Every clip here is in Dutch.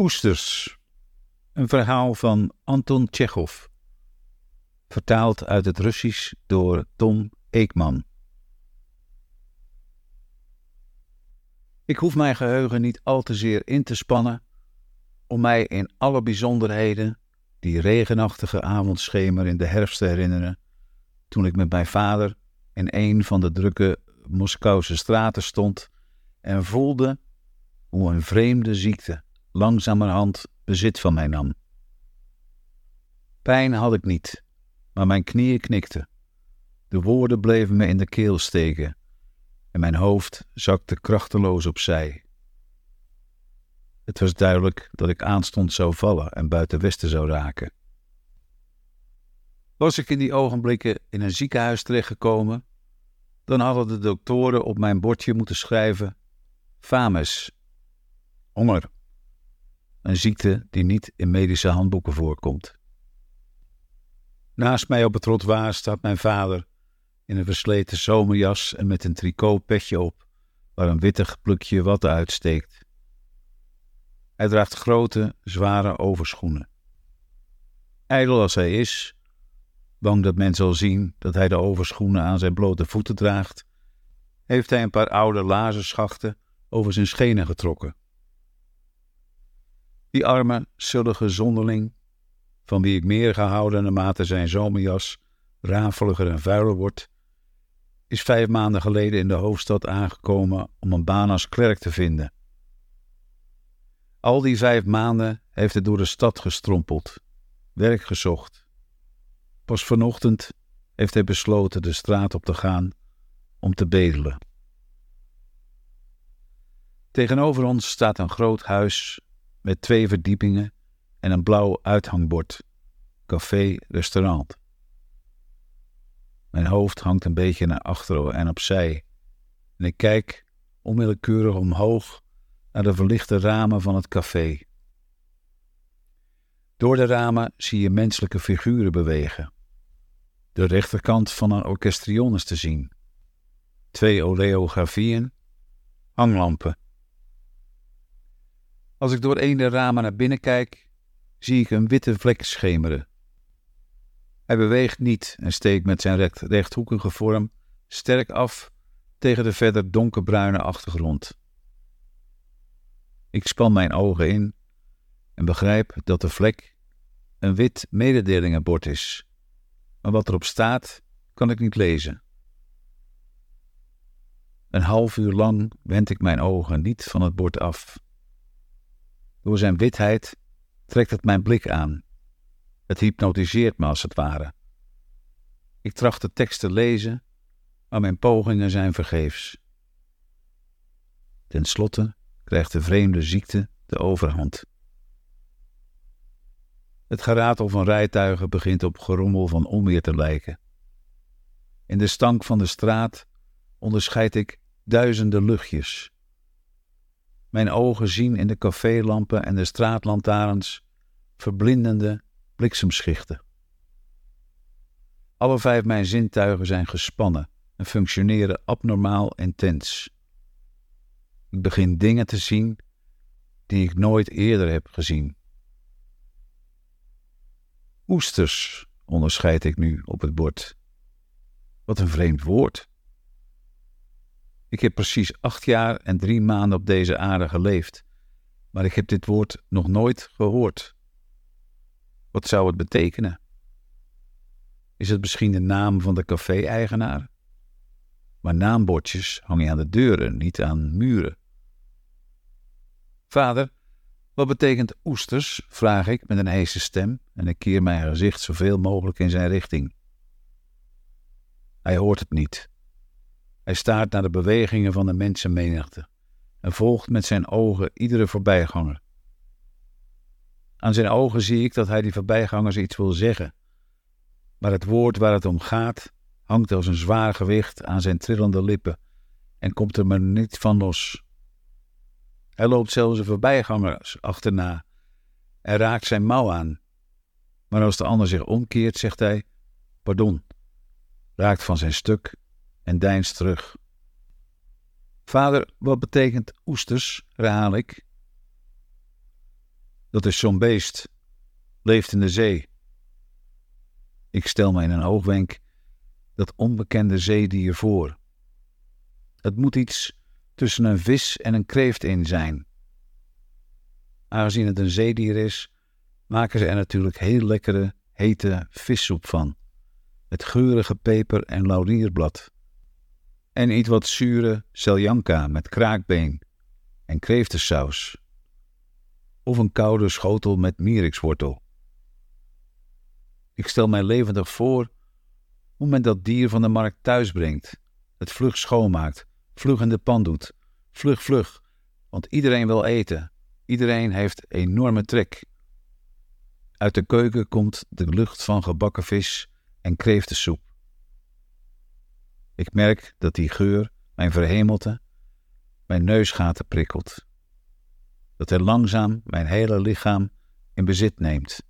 Oesters. Een verhaal van Anton Tjechov. Vertaald uit het Russisch door Tom Eekman. Ik hoef mijn geheugen niet al te zeer in te spannen om mij in alle bijzonderheden die regenachtige avondschemer in de herfst te herinneren, toen ik met mijn vader in een van de drukke Moskouse straten stond en voelde hoe een vreemde ziekte langzamerhand bezit van mij nam. Pijn had ik niet, maar mijn knieën knikten. De woorden bleven me in de keel steken en mijn hoofd zakte krachteloos opzij. Het was duidelijk dat ik aanstond zou vallen en buiten westen zou raken. Was ik in die ogenblikken in een ziekenhuis terechtgekomen, dan hadden de doktoren op mijn bordje moeten schrijven: Fames, honger. Een ziekte die niet in medische handboeken voorkomt. Naast mij op het trottoir staat mijn vader in een versleten zomerjas en met een tricotpetje op, waar een wittig plukje wat uitsteekt. Hij draagt grote, zware overschoenen. Ijdel als hij is, bang dat men zal zien dat hij de overschoenen aan zijn blote voeten draagt, heeft hij een paar oude lazenschachten over zijn schenen getrokken. Die arme, zullige zonderling, van wie ik meer gehouden naarmate zijn zomerjas rafeliger en vuiler wordt, is vijf maanden geleden in de hoofdstad aangekomen om een baan als klerk te vinden. Al die vijf maanden heeft hij door de stad gestrompeld, werk gezocht. Pas vanochtend heeft hij besloten de straat op te gaan om te bedelen. Tegenover ons staat een groot huis met twee verdiepingen en een blauw uithangbord. Café, restaurant. Mijn hoofd hangt een beetje naar achteren en opzij. En ik kijk onwillekeurig omhoog naar de verlichte ramen van het café. Door de ramen zie je menselijke figuren bewegen. De rechterkant van een orchestrion is te zien. Twee oleografieën, hanglampen als ik door een der ramen naar binnen kijk, zie ik een witte vlek schemeren. Hij beweegt niet en steekt met zijn recht, rechthoekige vorm sterk af tegen de verder donkerbruine achtergrond. Ik span mijn ogen in en begrijp dat de vlek een wit mededelingenbord is, maar wat erop staat kan ik niet lezen. Een half uur lang wend ik mijn ogen niet van het bord af. Door zijn witheid trekt het mijn blik aan. Het hypnotiseert me als het ware. Ik tracht de tekst te lezen, maar mijn pogingen zijn vergeefs. Ten slotte krijgt de vreemde ziekte de overhand. Het geratel van rijtuigen begint op gerommel van onweer te lijken. In de stank van de straat onderscheid ik duizenden luchtjes, mijn ogen zien in de cafélampen en de straatlantaarns verblindende bliksemschichten. Alle vijf mijn zintuigen zijn gespannen en functioneren abnormaal intens. Ik begin dingen te zien die ik nooit eerder heb gezien. Oesters onderscheid ik nu op het bord. Wat een vreemd woord. Ik heb precies acht jaar en drie maanden op deze aarde geleefd, maar ik heb dit woord nog nooit gehoord. Wat zou het betekenen? Is het misschien de naam van de café-eigenaar? Maar naambordjes hangen aan de deuren, niet aan muren. Vader, wat betekent oesters? vraag ik met een heese stem en ik keer mijn gezicht zoveel mogelijk in zijn richting. Hij hoort het niet. Hij staart naar de bewegingen van de mensenmenigte en volgt met zijn ogen iedere voorbijganger. Aan zijn ogen zie ik dat hij die voorbijgangers iets wil zeggen, maar het woord waar het om gaat hangt als een zwaar gewicht aan zijn trillende lippen en komt er maar niet van los. Hij loopt zelfs de voorbijgangers achterna en raakt zijn mouw aan. Maar als de ander zich omkeert, zegt hij: Pardon, raakt van zijn stuk en deinst terug. Vader, wat betekent oesters? herhaal ik. Dat is zo'n beest. Leeft in de zee. Ik stel mij in een oogwenk dat onbekende zeedier voor. Het moet iets tussen een vis en een kreeft in zijn. Aangezien het een zeedier is, maken ze er natuurlijk heel lekkere, hete vissoep van. Met geurige peper en laurierblad. En iets wat zure seljanka met kraakbeen en kreeftensaus. Of een koude schotel met mierikswortel. Ik stel mij levendig voor hoe men dat dier van de markt thuis brengt, het vlug schoonmaakt, vlug in de pan doet, vlug vlug, want iedereen wil eten, iedereen heeft enorme trek. Uit de keuken komt de lucht van gebakken vis en kreeftensoep. Ik merk dat die geur mijn verhemelte, mijn neusgaten prikkelt. Dat hij langzaam mijn hele lichaam in bezit neemt.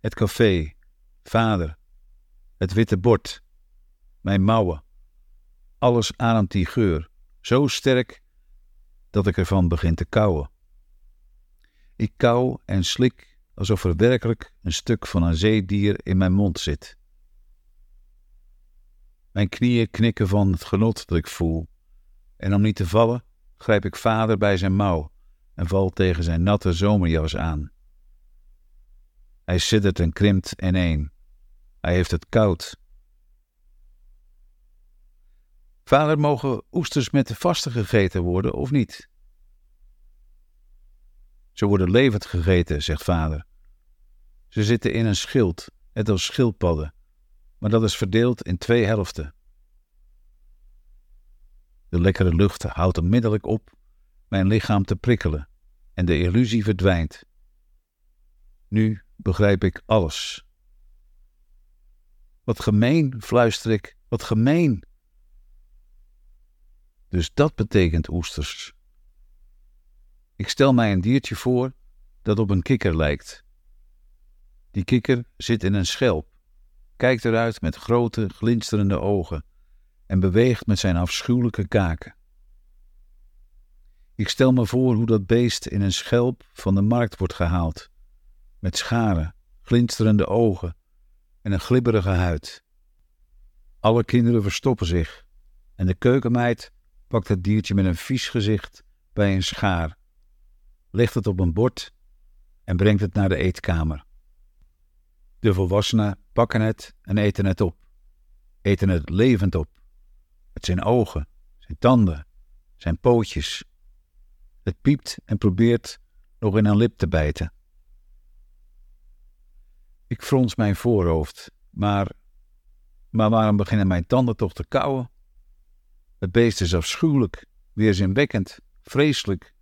Het café, vader, het witte bord, mijn mouwen. Alles ademt die geur, zo sterk dat ik ervan begin te kauwen. Ik kauw en slik alsof er werkelijk een stuk van een zeedier in mijn mond zit. Mijn knieën knikken van het genot dat ik voel, en om niet te vallen, grijp ik vader bij zijn mouw en val tegen zijn natte zomerjas aan. Hij siddert en krimpt ineen. Hij heeft het koud. Vader, mogen oesters met de vaste gegeten worden of niet? Ze worden levend gegeten, zegt vader. Ze zitten in een schild, net als schildpadden, maar dat is verdeeld in twee helften. De lekkere lucht houdt onmiddellijk op mijn lichaam te prikkelen en de illusie verdwijnt. Nu begrijp ik alles. Wat gemeen, fluister ik, wat gemeen. Dus dat betekent oesters. Ik stel mij een diertje voor dat op een kikker lijkt. Die kikker zit in een schelp, kijkt eruit met grote, glinsterende ogen en beweegt met zijn afschuwelijke kaken. Ik stel me voor hoe dat beest in een schelp van de markt wordt gehaald, met scharen, glinsterende ogen en een glibberige huid. Alle kinderen verstoppen zich en de keukenmeid pakt het diertje met een vies gezicht bij een schaar, legt het op een bord en brengt het naar de eetkamer. De volwassenen pakken het en eten het op, eten het levend op, met zijn ogen, zijn tanden, zijn pootjes. Het piept en probeert nog in een lip te bijten. Ik frons mijn voorhoofd, maar, maar waarom beginnen mijn tanden toch te kauwen? Het beest is afschuwelijk, weerzinwekkend, vreselijk,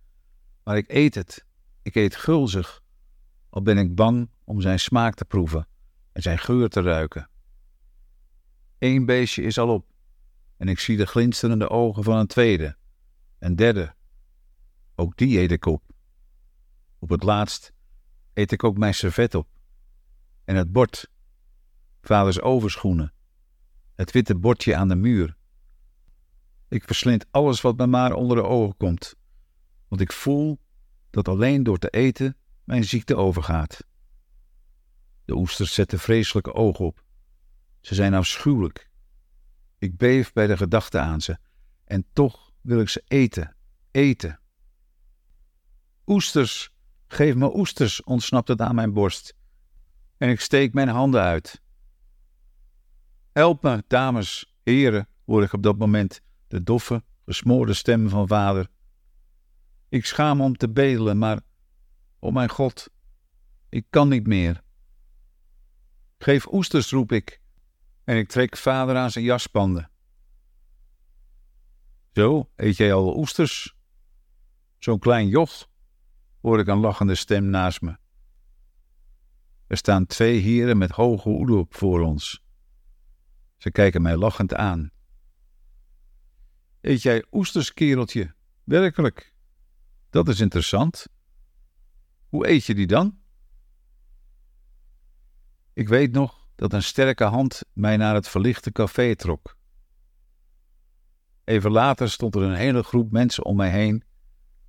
maar ik eet het. Ik eet gulzig, al ben ik bang om zijn smaak te proeven en zijn geur te ruiken. Eén beestje is al op en ik zie de glinsterende ogen van een tweede, een derde. Ook die eet ik op. Op het laatst eet ik ook mijn servet op en het bord, vaders overschoenen, het witte bordje aan de muur. Ik verslind alles wat me maar onder de ogen komt, want ik voel dat alleen door te eten mijn ziekte overgaat. De oesters zetten vreselijke ogen op. Ze zijn afschuwelijk. Ik beef bij de gedachte aan ze, en toch wil ik ze eten, eten. Oesters, geef me oesters, ontsnapt het aan mijn borst en ik steek mijn handen uit. Help me, dames, heren, hoor ik op dat moment de doffe, gesmoorde stem van vader. Ik schaam om te bedelen, maar, o mijn God, ik kan niet meer. Geef oesters, roep ik, en ik trek vader aan zijn jaspanden. Zo, eet jij al oesters? Zo'n klein joch, hoor ik een lachende stem naast me. Er staan twee heren met hoge hoeden op voor ons. Ze kijken mij lachend aan. Eet jij oesters, kereltje? Werkelijk? Dat is interessant. Hoe eet je die dan? Ik weet nog dat een sterke hand mij naar het verlichte café trok. Even later stond er een hele groep mensen om mij heen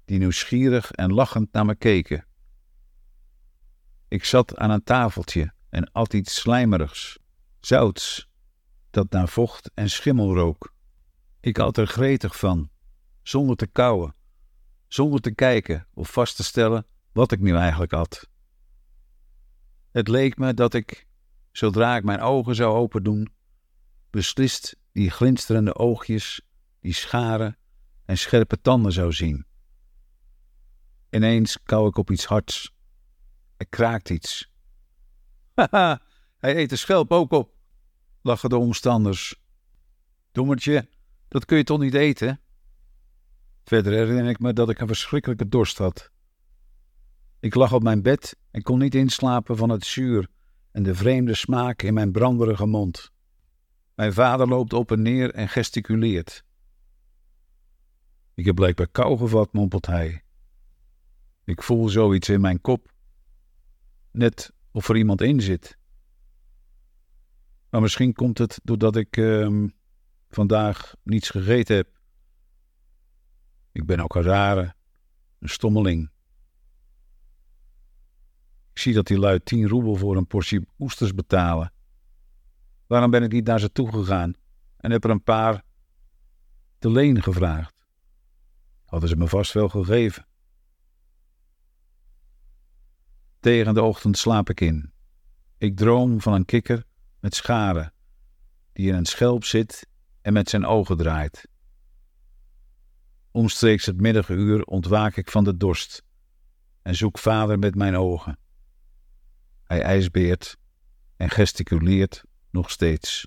die nieuwsgierig en lachend naar me keken. Ik zat aan een tafeltje en at iets slijmerigs, zouts, dat naar vocht en schimmel rook. Ik at er gretig van, zonder te kauwen, zonder te kijken of vast te stellen wat ik nu eigenlijk at. Het leek me dat ik, zodra ik mijn ogen zou open doen, beslist die glinsterende oogjes, die scharen en scherpe tanden zou zien. Ineens kauw ik op iets hards. Er kraakt iets. Haha, hij eet de schelp ook op, lachen de omstanders. Dommertje, dat kun je toch niet eten? Verder herinner ik me dat ik een verschrikkelijke dorst had. Ik lag op mijn bed en kon niet inslapen van het zuur en de vreemde smaak in mijn branderige mond. Mijn vader loopt op en neer en gesticuleert. Ik heb blijkbaar kou gevat, mompelt hij. Ik voel zoiets in mijn kop. Net of er iemand in zit. Maar misschien komt het doordat ik uh, vandaag niets gegeten heb. Ik ben ook een rare, een stommeling. Ik zie dat die lui tien roebel voor een portie oesters betalen. Waarom ben ik niet naar ze toe gegaan en heb er een paar te leen gevraagd? Hadden ze me vast wel gegeven. Tegen de ochtend slaap ik in. Ik droom van een kikker met scharen, die in een schelp zit en met zijn ogen draait. Omstreeks het middaguur ontwaak ik van de dorst en zoek vader met mijn ogen. Hij ijsbeert en gesticuleert nog steeds.